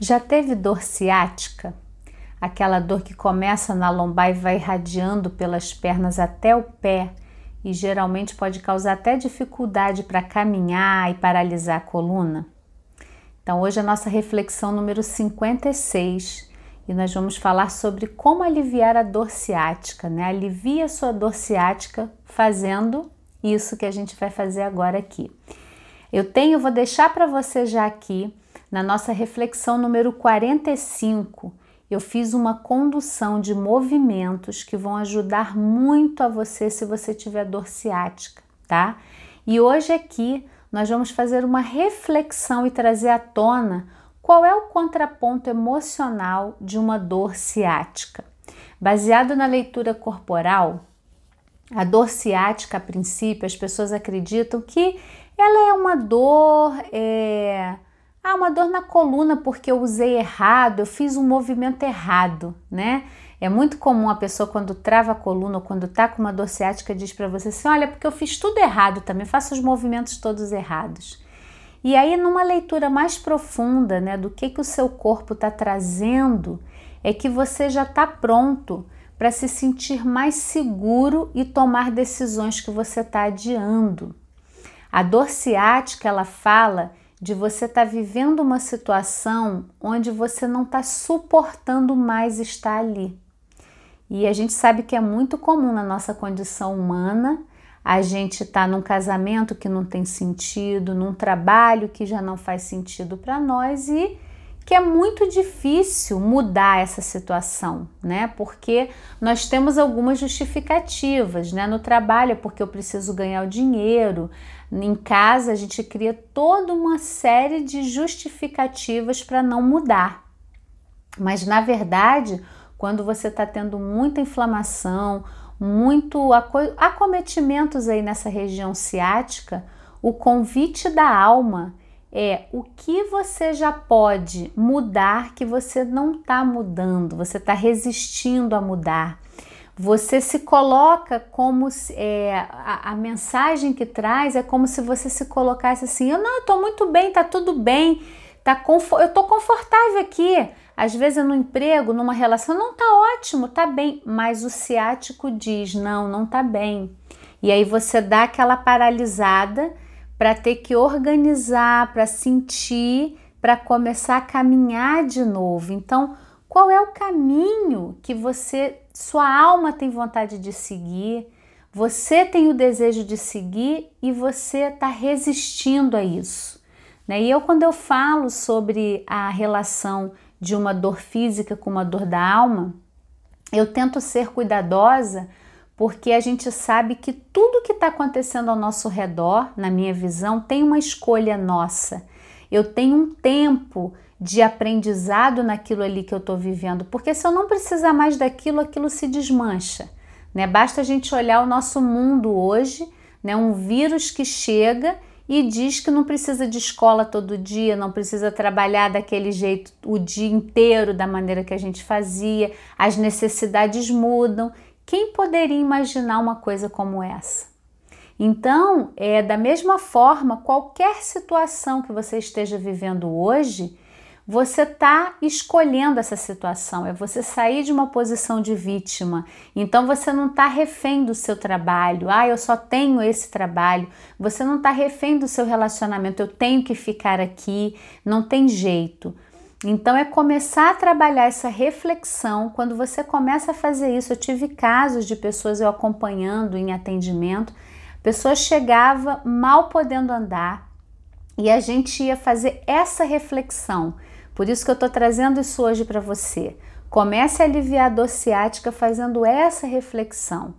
Já teve dor ciática? Aquela dor que começa na lombar e vai irradiando pelas pernas até o pé e geralmente pode causar até dificuldade para caminhar e paralisar a coluna? Então, hoje é a nossa reflexão número 56 e nós vamos falar sobre como aliviar a dor ciática, né? Alivia a sua dor ciática fazendo isso que a gente vai fazer agora aqui. Eu tenho, vou deixar para você já aqui na nossa reflexão número 45, eu fiz uma condução de movimentos que vão ajudar muito a você se você tiver dor ciática, tá? E hoje aqui nós vamos fazer uma reflexão e trazer à tona qual é o contraponto emocional de uma dor ciática. Baseado na leitura corporal, a dor ciática, a princípio, as pessoas acreditam que ela é uma dor é, ah, uma dor na coluna porque eu usei errado, eu fiz um movimento errado, né? É muito comum a pessoa quando trava a coluna ou quando tá com uma dor ciática diz para você assim: "Olha, porque eu fiz tudo errado também, faço os movimentos todos errados". E aí numa leitura mais profunda, né, do que que o seu corpo está trazendo, é que você já está pronto para se sentir mais seguro e tomar decisões que você está adiando. A dor ciática, ela fala de você estar tá vivendo uma situação onde você não está suportando mais estar ali. E a gente sabe que é muito comum na nossa condição humana a gente estar tá num casamento que não tem sentido, num trabalho que já não faz sentido para nós e que é muito difícil mudar essa situação, né? Porque nós temos algumas justificativas, né? No trabalho porque eu preciso ganhar o dinheiro, em casa a gente cria toda uma série de justificativas para não mudar. Mas na verdade, quando você está tendo muita inflamação, muito acometimentos aí nessa região ciática, o convite da alma é o que você já pode mudar que você não está mudando, você está resistindo a mudar. Você se coloca como é, a, a, mensagem que traz é como se você se colocasse assim: eu não, estou muito bem, tá tudo bem, tá eu estou confortável aqui. Às vezes no emprego, numa relação, não tá ótimo, tá bem, mas o ciático diz: não, não tá bem. E aí você dá aquela paralisada para ter que organizar, para sentir, para começar a caminhar de novo. Então, qual é o caminho que você, sua alma tem vontade de seguir? Você tem o desejo de seguir e você está resistindo a isso. Né? E eu, quando eu falo sobre a relação de uma dor física com uma dor da alma, eu tento ser cuidadosa porque a gente sabe que tudo que está acontecendo ao nosso redor, na minha visão, tem uma escolha nossa. Eu tenho um tempo de aprendizado naquilo ali que eu estou vivendo, porque se eu não precisar mais daquilo, aquilo se desmancha. Né? Basta a gente olhar o nosso mundo hoje, né? um vírus que chega e diz que não precisa de escola todo dia, não precisa trabalhar daquele jeito o dia inteiro, da maneira que a gente fazia, as necessidades mudam quem poderia imaginar uma coisa como essa? Então, é da mesma forma, qualquer situação que você esteja vivendo hoje, você está escolhendo essa situação, é você sair de uma posição de vítima. Então você não está refém do seu trabalho, ah, eu só tenho esse trabalho. Você não está refém do seu relacionamento, eu tenho que ficar aqui, não tem jeito. Então é começar a trabalhar essa reflexão. Quando você começa a fazer isso, eu tive casos de pessoas eu acompanhando em atendimento, pessoa chegava mal podendo andar e a gente ia fazer essa reflexão. Por isso que eu estou trazendo isso hoje para você. Comece a aliviar a dor ciática fazendo essa reflexão.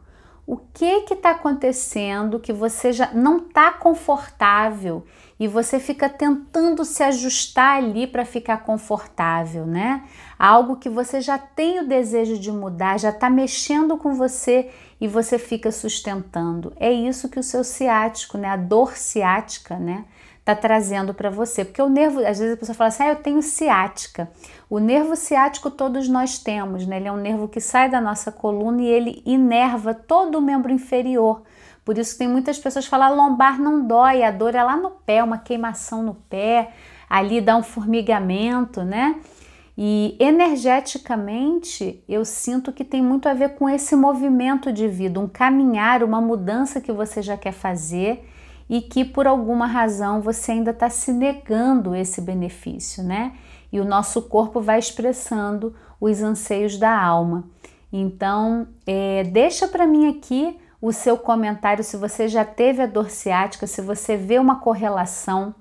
O que que está acontecendo que você já não está confortável e você fica tentando se ajustar ali para ficar confortável, né? Algo que você já tem o desejo de mudar, já está mexendo com você e você fica sustentando. É isso que o seu ciático, né? A dor ciática, né? Tá trazendo para você, porque o nervo, às vezes a pessoa fala assim, ah, eu tenho ciática. O nervo ciático todos nós temos, né? Ele é um nervo que sai da nossa coluna e ele inerva todo o membro inferior. Por isso tem muitas pessoas que falam, lombar não dói, a dor é lá no pé, uma queimação no pé. ali dá um formigamento, né? E energeticamente eu sinto que tem muito a ver com esse movimento de vida, um caminhar, uma mudança que você já quer fazer e que por alguma razão você ainda está se negando esse benefício, né? E o nosso corpo vai expressando os anseios da alma. Então, é, deixa para mim aqui o seu comentário se você já teve a dor ciática, se você vê uma correlação.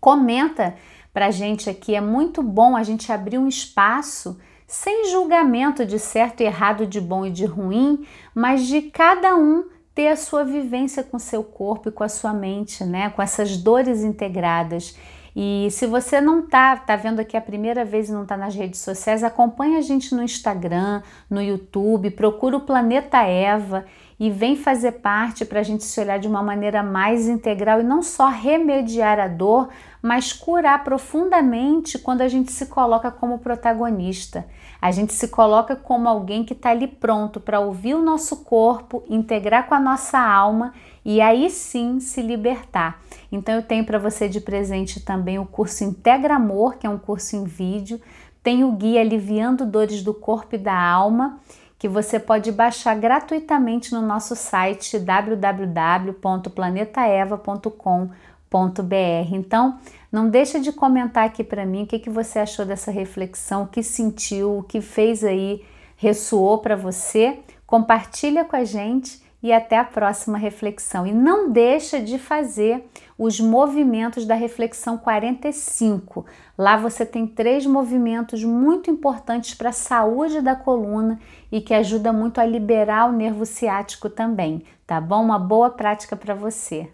Comenta para gente aqui. É muito bom a gente abrir um espaço sem julgamento de certo e errado, de bom e de ruim, mas de cada um ter a sua vivência com seu corpo e com a sua mente, né? Com essas dores integradas. E se você não tá, tá vendo aqui a primeira vez e não tá nas redes sociais, acompanha a gente no Instagram, no YouTube, procura o Planeta Eva e vem fazer parte para a gente se olhar de uma maneira mais integral e não só remediar a dor, mas curar profundamente quando a gente se coloca como protagonista. A gente se coloca como alguém que está ali pronto para ouvir o nosso corpo, integrar com a nossa alma e aí sim se libertar. Então eu tenho para você de presente também o curso Integra Amor, que é um curso em vídeo, tem o guia Aliviando Dores do Corpo e da Alma, que você pode baixar gratuitamente no nosso site www.planetaeva.com.br. Então, não deixa de comentar aqui para mim o que, que você achou dessa reflexão, o que sentiu, o que fez aí, ressoou para você. Compartilha com a gente e até a próxima reflexão. E não deixa de fazer os movimentos da reflexão 45. Lá você tem três movimentos muito importantes para a saúde da coluna e que ajuda muito a liberar o nervo ciático também, tá bom? Uma boa prática para você.